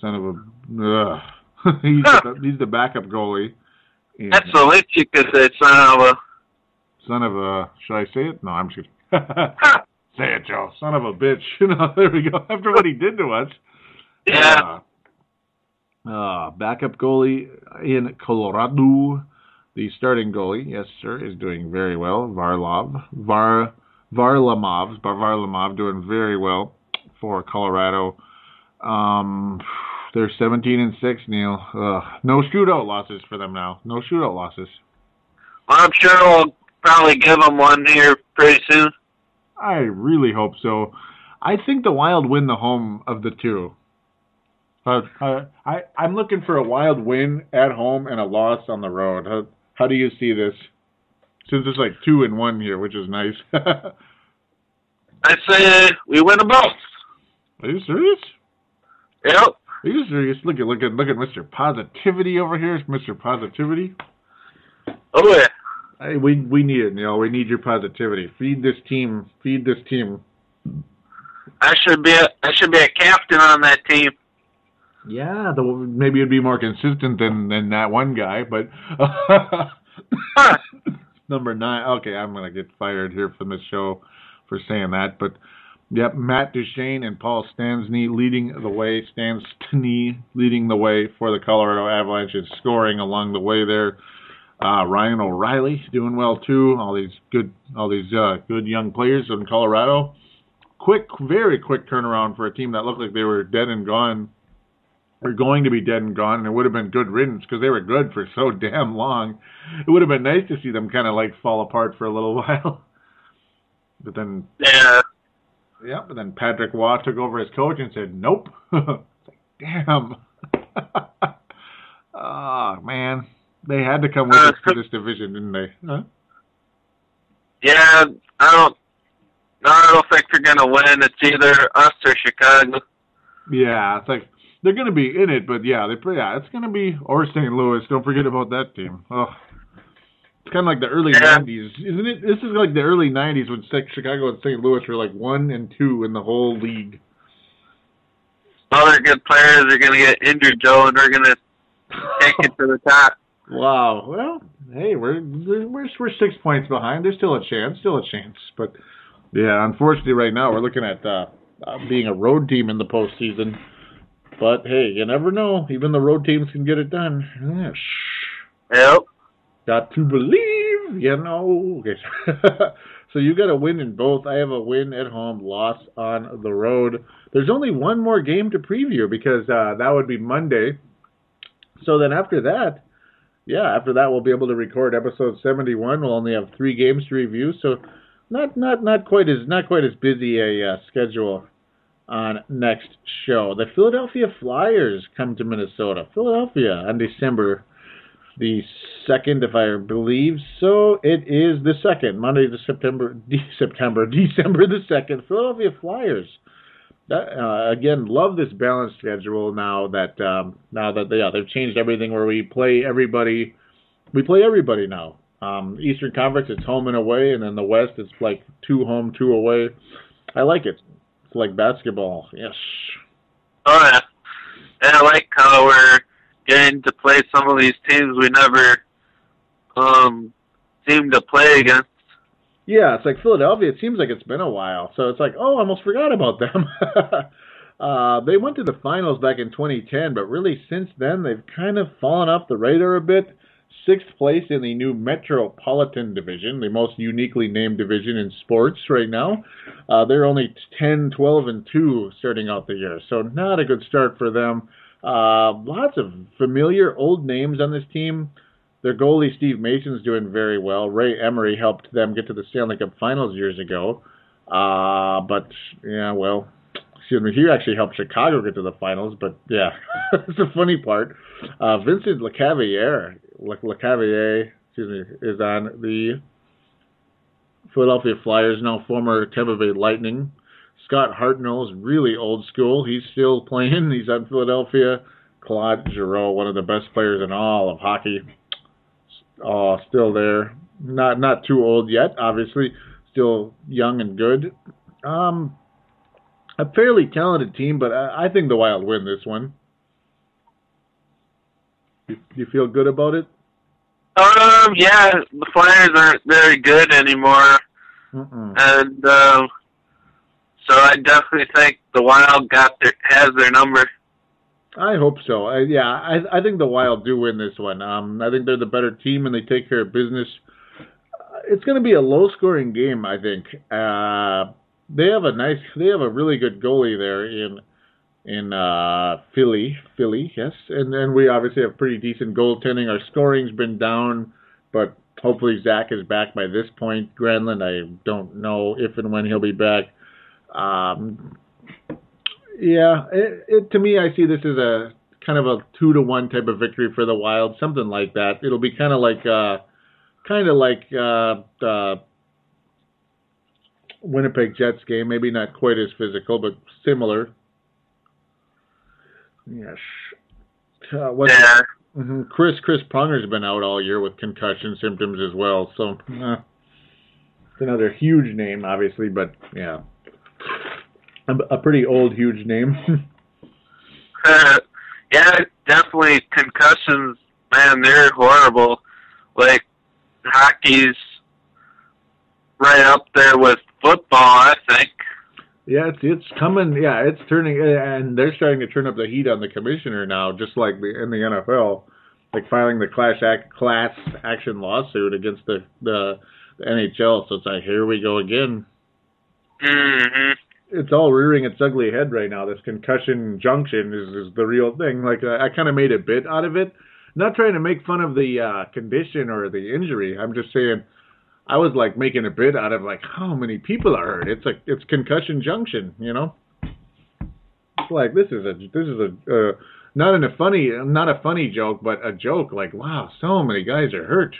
Son of a *laughs* he's, the, he's the backup goalie. And, That's the least you could say, son of a son of a. Should I say it? No, I'm just. *laughs* say it, Joe. Son of a bitch. *laughs* You know, there we go. After what he did to us. Yeah. Uh, uh, backup goalie in Colorado. The starting goalie, yes, sir, is doing very well. Varlov. Var Varlamov. Varlamov doing very well for Colorado. Um, they're 17 and 6, Neil. Ugh. No shootout losses for them now. No shootout losses. I'm sure we'll probably give them one here pretty soon. I really hope so. I think the Wild win the home of the two. Uh, uh, I I'm looking for a Wild win at home and a loss on the road. How how do you see this? Since it's like two and one here, which is nice. *laughs* I say we win them both. Are you serious? Yep. Are you serious? Look at look at look at Mr. Positivity over here, Mr. Positivity. Oh yeah. Hey, we we need it, Neil. We need your positivity. Feed this team. Feed this team. I should be a I should be a captain on that team. Yeah, the, maybe it'd be more consistent than than that one guy, but *laughs* number nine. Okay, I'm gonna get fired here from this show for saying that, but yep, Matt Duchene and Paul Stastny leading the way. Stastny leading the way for the Colorado Avalanche and scoring along the way there. Uh, Ryan O'Reilly doing well too. All these good, all these uh, good young players in Colorado. Quick, very quick turnaround for a team that looked like they were dead and gone, or going to be dead and gone, and it would have been good riddance because they were good for so *laughs* damn long. It would have been nice to see them kind of like fall apart for a little *laughs* while. But then, Yeah. yeah, but then Patrick Roy took over as coach and said, "Nope." It's *laughs* like, damn. oh man, they had to come with uh, us to this division, didn't they? Huh? Yeah, I don't no, I don't think they're gonna win. It's either us or Chicago. Yeah, I think they're going to be in it, but yeah, they yeah, it's going to be or St. Louis. Don't forget about that team. Oh, it's kind of like the early Yeah. '90s, isn't it? This is like the early '90s when St- Chicago and St. Louis were like one and two in the whole league. Other good players are gonna get injured, Joe, and they're gonna take it to the top. Wow. Well, hey, we're we're we're six points behind. There's still a chance, still a chance. But yeah, unfortunately, right now we're looking at uh, uh, being a road team in the postseason. But hey, you never know. Even the road teams can get it done. Yeah, shh. Yep. Got to believe, you know. Okay. *laughs* so you got a win in both. I have a win at home, loss on the road. There's only one more game to preview because uh, that would be Monday. So then after that, yeah, after that we'll be able to record episode 71. We'll only have three games to review, so not not not quite as not quite as busy a uh, schedule on next show. The Philadelphia Flyers come to Minnesota. Philadelphia on December the second, if I believe so. It is the second Monday, the September, de- *laughs* September, December the second. Philadelphia Flyers. Uh, again, love this balanced schedule now that um, now that yeah they've changed everything where we play everybody. We play everybody now. Um, Eastern Conference, it's home and away, and then the West, it's like two home, two away. I like it. It's like basketball. Yes. Oh yeah. And I like how we're getting to play some of these teams we never um seem to play against. Yeah, it's like Philadelphia. It seems like it's been a while, so it's like, oh, I almost forgot about them. *laughs* uh, they went to the finals back in 2010, but really since then they've kind of fallen off the radar a bit. Sixth place in the new Metropolitan Division, the most uniquely named division in sports right now. Uh, they're only 10, 12, and 2 starting out the year, so not a good start for them. Uh, lots of familiar old names on this team. Their goalie Steve Mason's doing very well. Ray Emery helped them get to the Stanley Cup Finals years ago. Uh, but yeah, well, excuse me, he actually helped Chicago get to the finals. But yeah, *laughs* it's the funny part. Uh, Vincent Lecavalier, Le- Lecavalier, excuse me, is on the Philadelphia Flyers now, former Tampa Bay Lightning. Scott Hartnell is really old school. He's still playing. He's on Philadelphia. Claude Giroux, one of the best players in all of hockey, uh, still there. Not not too old yet, obviously. Still young and good. Um, a fairly talented team, but I, I think the Wild win this one. You, you feel good about it? Um, yeah, the Flyers aren't very good anymore, Mm-mm. and um, so I definitely think the Wild got their has their number. I hope so. I, yeah, I I think the Wild do win this one. Um, I think they're the better team and they take care of business. Uh, It's going to be a low-scoring game. I think. Uh, they have a nice, they have a really good goalie there in in uh, Philly. Philly, yes, and then we obviously have pretty decent goaltending. Our scoring's been down, but hopefully Zach is back by this point. Granlund, I don't know if and when he'll be back. Um, yeah, it, it, to me, I see this as a kind of a two to one type of victory for the Wild, something like that. It'll be kind of like, uh, kind of like uh, the Winnipeg Jets game. Maybe not quite as physical, but similar. Yes. Uh, what's Yeah. hmm Chris Chris Pronger's been out all year with concussion symptoms as well. So uh, it's another huge name, obviously, but yeah, a, a pretty old huge name. *laughs* *laughs* yeah, definitely concussions, man, they're horrible. Like hockey's right up there with football, I think. yeah, it's it's coming. Yeah, it's turning, and they're starting to turn up the heat on the commissioner now, just like the, in the NFL, like filing the class act class action lawsuit against the the, the NHL. So it's like here we go again. Mhm. It's all rearing its ugly head right now. This concussion junction is, is the real thing. Like I kind of made a bit out of it, not trying to make fun of the uh, condition or the injury. I'm just saying I was like making a bit out of like how many people are hurt. It's like it's concussion junction, you know. It's like this is a this is a uh, not in a funny not a funny joke, but a joke. Like wow, so many guys are hurt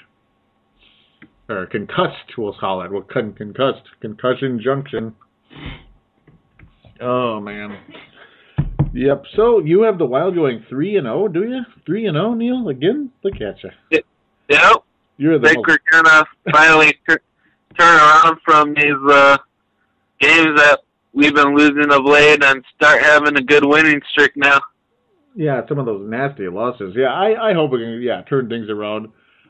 or concussed. We'll call it. Well, con- concussed concussion junction. Oh man. Yep. So you have the Wild going three and zero, do you? Three and zero, Neil. Again, look at you. Yep. You're the think most, we're gonna finally *laughs* tur- turn around from these uh, games that we've been losing of late and start having a good winning streak now. yeah. Some of those nasty losses. Yeah, I I hope we can yeah turn things around.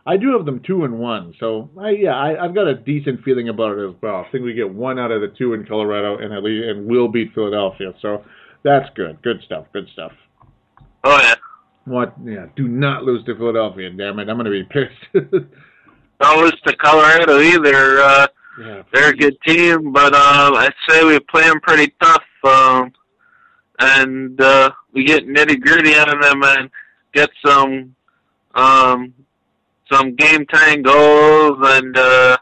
I do have them two and one, so I yeah I, I've got a decent feeling about it as well. I think we get one out of the two in Colorado, and at least and we'll beat Philadelphia. So that's good. Good stuff. Good stuff. Oh yeah. What? Yeah. Do not lose to Philadelphia. Damn it. I'm gonna be pissed. *laughs* Don't lose to Colorado either. Uh, yeah. they're a good team, but um, I'd say we play them pretty tough. Um, and uh, we get nitty gritty on them and get some um, some game time goals and uh,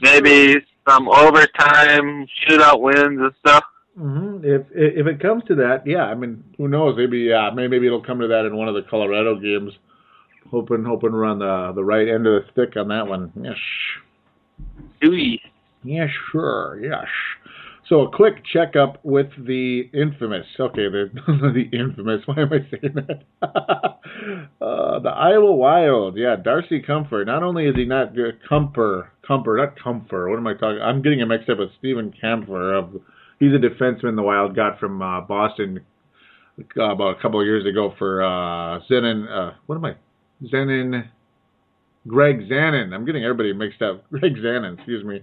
maybe some overtime shootout wins and stuff. hmm If if it comes to that, yeah, I mean, who knows? Maybe yeah, maybe, maybe it'll come to that in one of the Colorado games. Hoping hoping we're on the the right end of the stick on that one. Yes, Ooh. yes, sure, yes. So a quick checkup with the infamous. Okay, the *laughs* the infamous. Why am I saying that? *laughs* uh, the Iowa Wild. Yeah, Darcy Comfort. Not only is he not uh, Comfer, Comfort, not Comfer. What am I talking? I'm getting him mixed up with Stephen Kampfer. Of he's a defenseman the Wild got from uh, Boston uh, about a couple of years ago for uh, Zenon. Uh, what am I? Zenon. Greg Zanon. I'm getting everybody mixed up. *laughs* Greg Zanon, excuse me.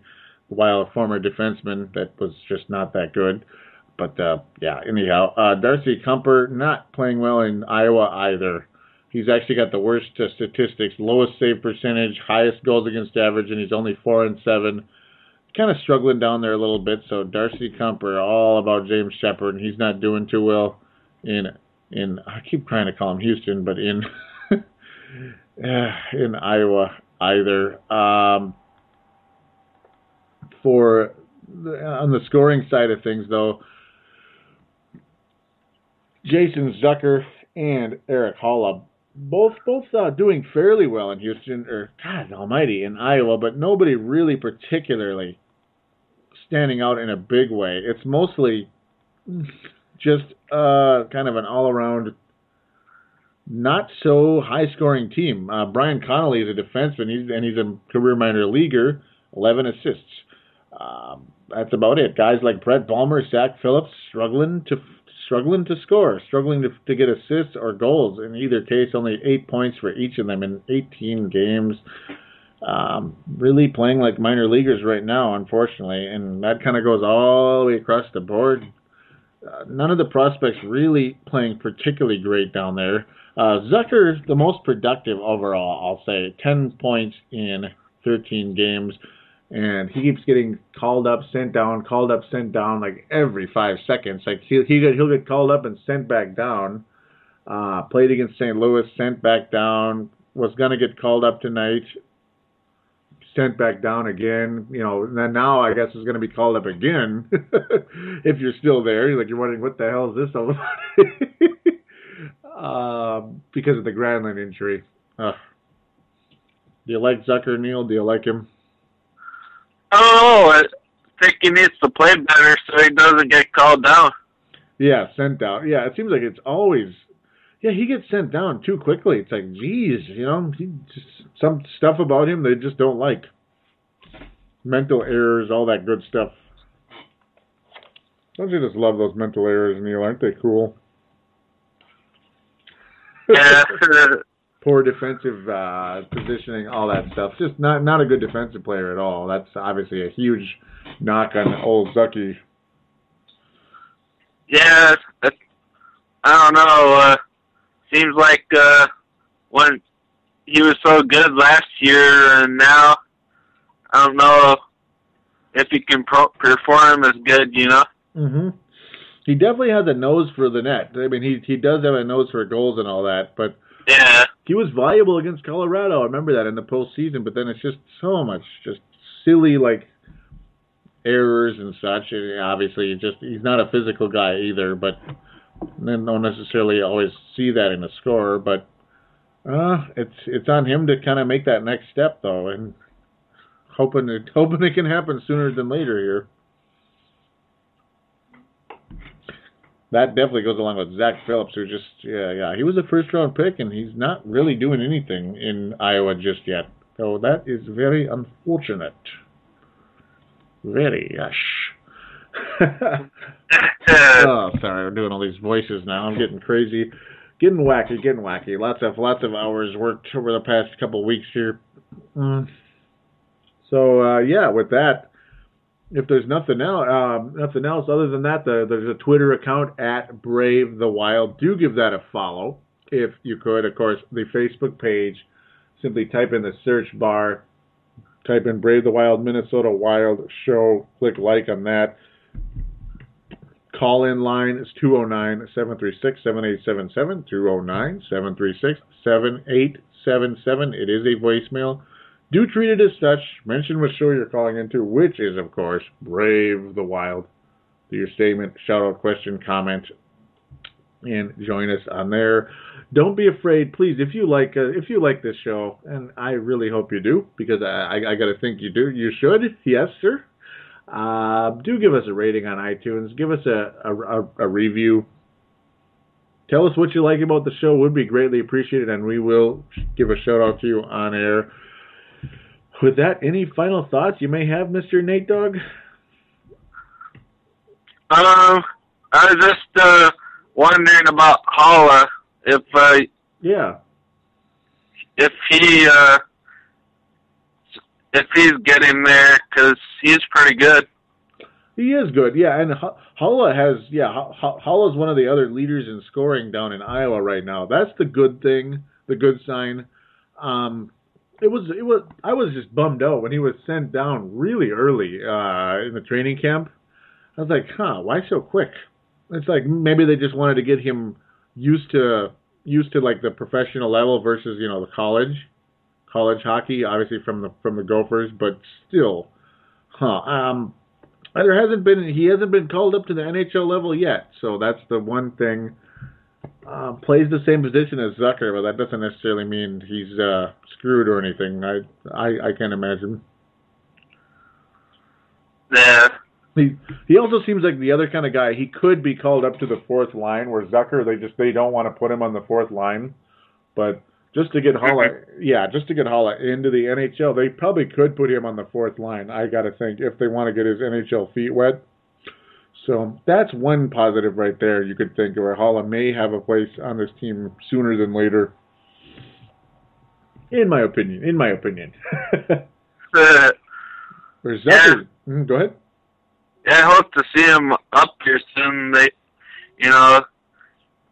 While a former defenseman that was just not that good. But uh, yeah, anyhow, uh, Darcy Kuemper not playing well in Iowa either. He's actually got the worst uh, statistics, lowest save percentage, highest goals against average, and he's only four and seven. Kind of struggling down there a little bit. So Darcy Kuemper, all about James Sheppard, and he's not doing too well in in. I keep trying to call him Houston, but in *laughs* in Iowa either. Um, for on the scoring side of things, though, Jason Zucker and Eric Haula both both uh, doing fairly well in Houston, or God Almighty, in Iowa, but nobody really particularly standing out in a big way. It's mostly just uh, kind of an all around not so high scoring team. Uh, Brian Connolly is a defenseman, he's, and he's a career minor leaguer, 11 assists. Um, that's about it. Guys like Brett Bulmer, Zach Phillips struggling to struggling to score, struggling to, to get assists or goals. In either case, only eight points for each of them in 18 games. Um, really playing like minor leaguers right now, unfortunately, and that kind of goes all the way across the board. Uh, none of the prospects really playing particularly great down there. Uh, the most productive overall, I'll say. 10 points in 13 games. And he keeps getting called up, sent down, called up, sent down like every five seconds. Like he'll, he get, he'll get called up and sent back down. Uh, played against St. Louis, sent back down. Was going to get called up tonight. sent back down again. You know, and then now I guess it's going to be called up again *laughs* if you're still there. You're like you're wondering what the hell is this all about? *laughs* um, because of the Granlund injury. Uh, do you like Zucker, Neil? Do you like him? I. I think he needs to play better so he doesn't get called down. Yeah, sent down. Yeah, it seems like it's always. Yeah, he gets sent down too quickly. It's like, geez, you know, he just some stuff about him they just don't like. Mental errors, all that good stuff. Don't you just love those mental errors, Neil? Aren't they cool? Yeah. *laughs* *laughs* Poor defensive uh, positioning, all that stuff. Just not not a good defensive player at all. That's obviously a huge knock on old Zucky. yeah, that's, I don't know. Uh, seems like uh, when he was so good last year, and now I don't know if he can pro- perform as good. You know. hmm He definitely has a nose for the net. I mean, he he does have a nose for goals and all that, but Yeah. He was valuable against Colorado. I remember that in the postseason. But then it's just so much, just silly like errors and such. And obviously, just he's not a physical guy either. But then don't necessarily always see that in a score. But uh, it's it's on him to kind of make that next step though, and hoping it *laughs* hoping it can happen sooner than later here. That definitely goes along with Zach Phillips, who just yeah yeah he was a first round pick and he's not really doing anything in Iowa just yet. So that is very unfortunate. Very gosh. *laughs* oh, sorry, I'm doing all these voices now. I'm getting crazy, getting wacky, getting wacky. Lots of lots of hours worked over the past couple weeks here. Mm. So uh, yeah, with that, if there's nothing else, um, nothing else other than that, the, there's a Twitter account at Brave the Wild. Do give that a follow if you could. Of course, the Facebook page. Simply type in the search bar, type in Brave the Wild Minnesota Wild Show. Click like on that. Call in line is 209 736 7877. 209 736 7877. It is a voicemail. Do treat it as such. Mention what show you're calling into, which is, of course, Brave the Wild. Do your statement, shout out, question, comment, and join us on there. Don't be afraid, please. If you like, uh, if you like this show, and I really hope you do, because I, I, I got to think you do. You should, yes, sir. Uh, do give us a rating on iTunes. Give us a, a, a review. Tell us what you like about the show. Would be greatly appreciated, and we will give a shout out to you on air. With that, any final thoughts you may have, Mr. Nate Dog? Um, I was just uh, wondering about Haula if uh, Yeah. if he uh, if he's getting there because he's pretty good. He is good, yeah. And Haula has, yeah, Haula's one of the other leaders in scoring down in Iowa right now. That's the good thing, the good sign. Um, it was, it was. I was just bummed out when he was sent down really early uh, in the training camp. I was like, huh, why so quick? It's like maybe they just wanted to get him used to used to like the professional level versus you know the college college hockey, obviously from the from the Gophers, but still, huh? Um, there hasn't been he hasn't been called up to the NHL level yet, so that's the one thing. Uh, plays the same position as Zucker, but that doesn't necessarily mean he's uh, screwed or anything. I I, I can't imagine. Yeah, He he also seems like the other kind of guy. He could be called up to the fourth line, where Zucker they just they don't want to put him on the fourth line, but just to get Haula, yeah, just to get Haula into the NHL, they probably could put him on the fourth line. I got to think if they want to get his NHL feet wet. So that's one positive right there. You could think of where Haula may have a place on this team sooner than later. In my opinion, in my opinion. *laughs* uh, Whereas Zucker, Mm, go ahead. yeah. I hope to see him up here soon. They, you know,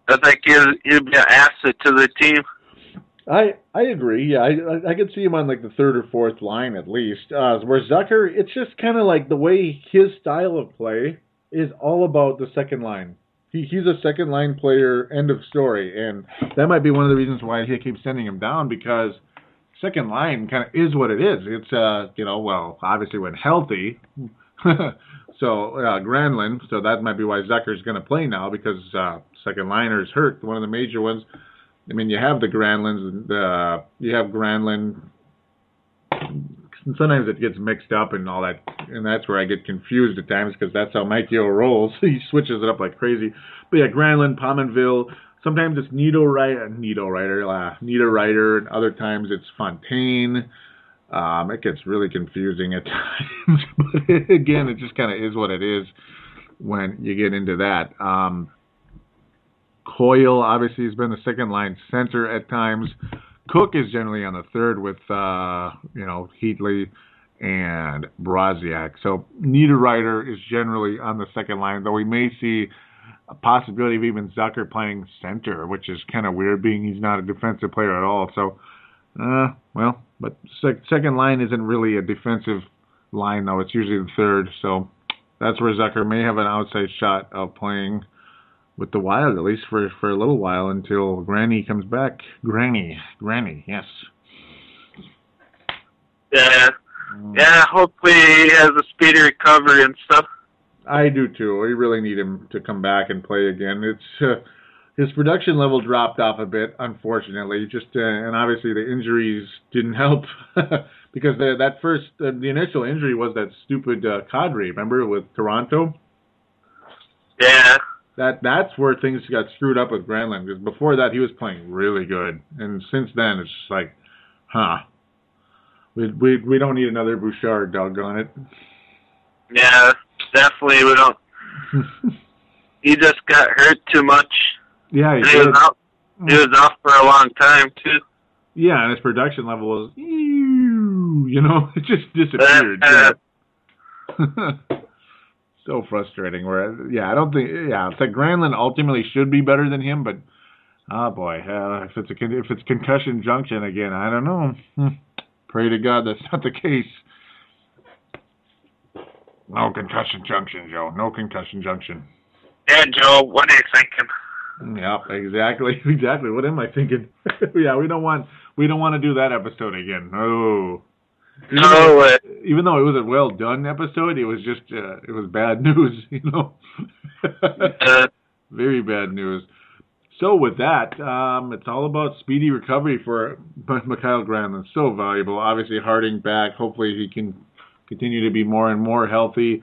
I think he'll he'll be an asset to the team. I I agree. Yeah, I I- I could see him on like the third or fourth line at least. Uh, where Zucker, it's just kind of like the way his style of play is all about the second line. He he's a second line player. End of story. And that might be one of the reasons why he keeps sending him down because second line kind of is what it is. It's uh, you know, well, obviously when healthy. *laughs* so uh, Granlund, so that might be why Zucker's going to play now because uh, second liner is hurt. One of the major ones. I mean, you have the Granlunds, the you have Granlund. Sometimes it gets mixed up and all that, and that's where I get confused at times because that's how Mike Yeo rolls. *laughs* he switches it up like crazy. But yeah, Granlund, Pominville, sometimes it's Nito Writer, Nito Writer, uh, Niederreiter, and other times it's Fontaine. Um, it gets really confusing at *laughs* times, but *laughs* again, it just kind of is what it is when you get into that. Um, Coyle obviously has been the second line center at times. Cook is generally on the third with uh, you know Heatley and Brodziak. So Niederreiter is generally on the second line, though we may see a possibility of even Zucker playing center, which is kind of weird, being he's not a defensive player at all. So, uh, well, but sec- second line isn't really a defensive line, though. It's usually the third. So that's where Zucker may have an outside shot of playing with the Wild, at least for, for a little while until Granny comes back. Granny, Granny, yes. Yeah. Yeah, hopefully he has a speedy recovery and stuff. I do too. We really need him to come back and play again. It's uh, his production level dropped off a bit, unfortunately. Just uh, and obviously the injuries didn't help *laughs* because the, that first uh, the initial injury was that stupid uh, Kadri. Remember with Toronto? Yeah. That that's where things got screwed up with Granlund because before that he was playing really good, and since then it's just like, huh. We we we don't need another Bouchard, doggone it. Yeah, definitely we don't. *laughs* he just got hurt too much. Yeah, he, he was out. He was off for a long time too. Yeah, and his production level was, you know, *laughs* it just disappeared. Uh, Yeah. *laughs* so frustrating. Where, yeah, I don't think, yeah, it's like Granlund ultimately should be better than him, but oh boy, uh, if it's a if it's concussion junction again, I don't know. Hmm. Pray to God that's not the case. No concussion junction, Joe. No concussion junction. Yeah, Joe, what are you thinking? Yep, exactly, *laughs* exactly. What am I thinking? *laughs* yeah, we don't want we don't want to do that episode again. No. Even No though, way. even though it was a well done episode, it was just uh, it was bad *laughs* news, you know. Uh, *laughs* Very bad news. So with that, um, it's all about speedy recovery for Mikael Granlund. So valuable. Obviously, Harding back. Hopefully, he can continue to be more and more healthy.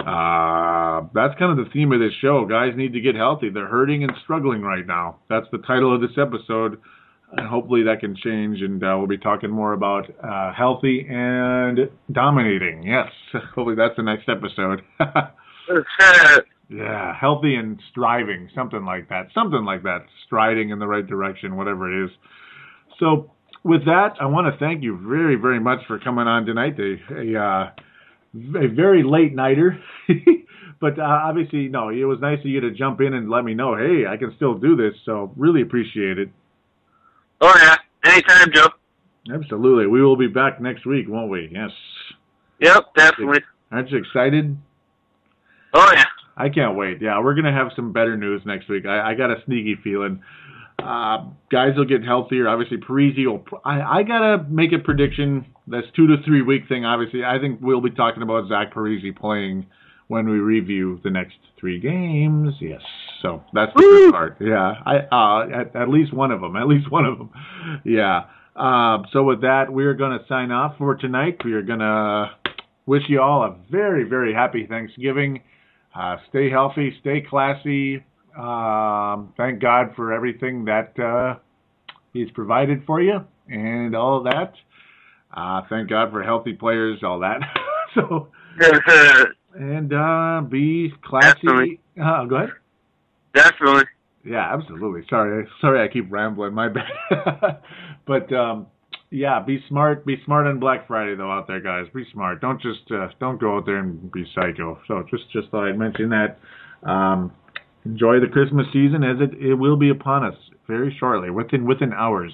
Uh, that's kind of the theme of this show. Guys need to get healthy. They're hurting and struggling right now. That's the title of this episode. And hopefully that can change, and uh, we'll be talking more about uh, healthy and dominating. Yes, *laughs* hopefully that's the next episode. *laughs* Yeah, healthy and striving, something like that. Something like that. Striding in the right direction, whatever it is. So, with that, I want to thank you very, very much for coming on tonight. A, a, uh, a very late nighter. *laughs* but uh, obviously, no, it was nice of you to jump in and let me know, hey, I can still do this. So, really appreciate it. Oh yeah, anytime, Joe. Absolutely. We will be back next week, won't we? Yes. Yep, definitely. Aren't you excited? Oh yeah. I can't wait. Yeah, we're gonna have some better news next week. I, I got a sneaky feeling. Uh, guys will get healthier. Obviously, Parise will. I, I gotta make a prediction. That's two to three week thing. Obviously, I think we'll be talking about Zach Parise playing when we review the next three games. Yes, so that's the good part. Yeah, I uh, at, at least one of them. At least one of them. Yeah. Uh, so with that, we're gonna sign off for tonight. We are gonna wish you all a very very happy Thanksgiving. Uh, stay healthy, stay classy. Um, thank God for everything that uh, He's provided for you and all of that. Uh, thank God for healthy players, all that. *laughs* so, and uh, be classy. Uh, go ahead. Definitely. Yeah, absolutely. Sorry, sorry, I keep rambling. My *laughs* bad. but um, yeah, be smart. Be smart on Black Friday, though, out there, guys. Be smart. Don't just uh, don't go out there and be psycho. So just just thought I'd mention that. Um, enjoy the Christmas season as it it will be upon us very shortly, within within hours.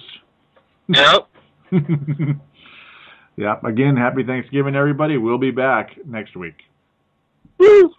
Yep. *laughs* yeah. Again, happy Thanksgiving, everybody. We'll be back next week. Woo.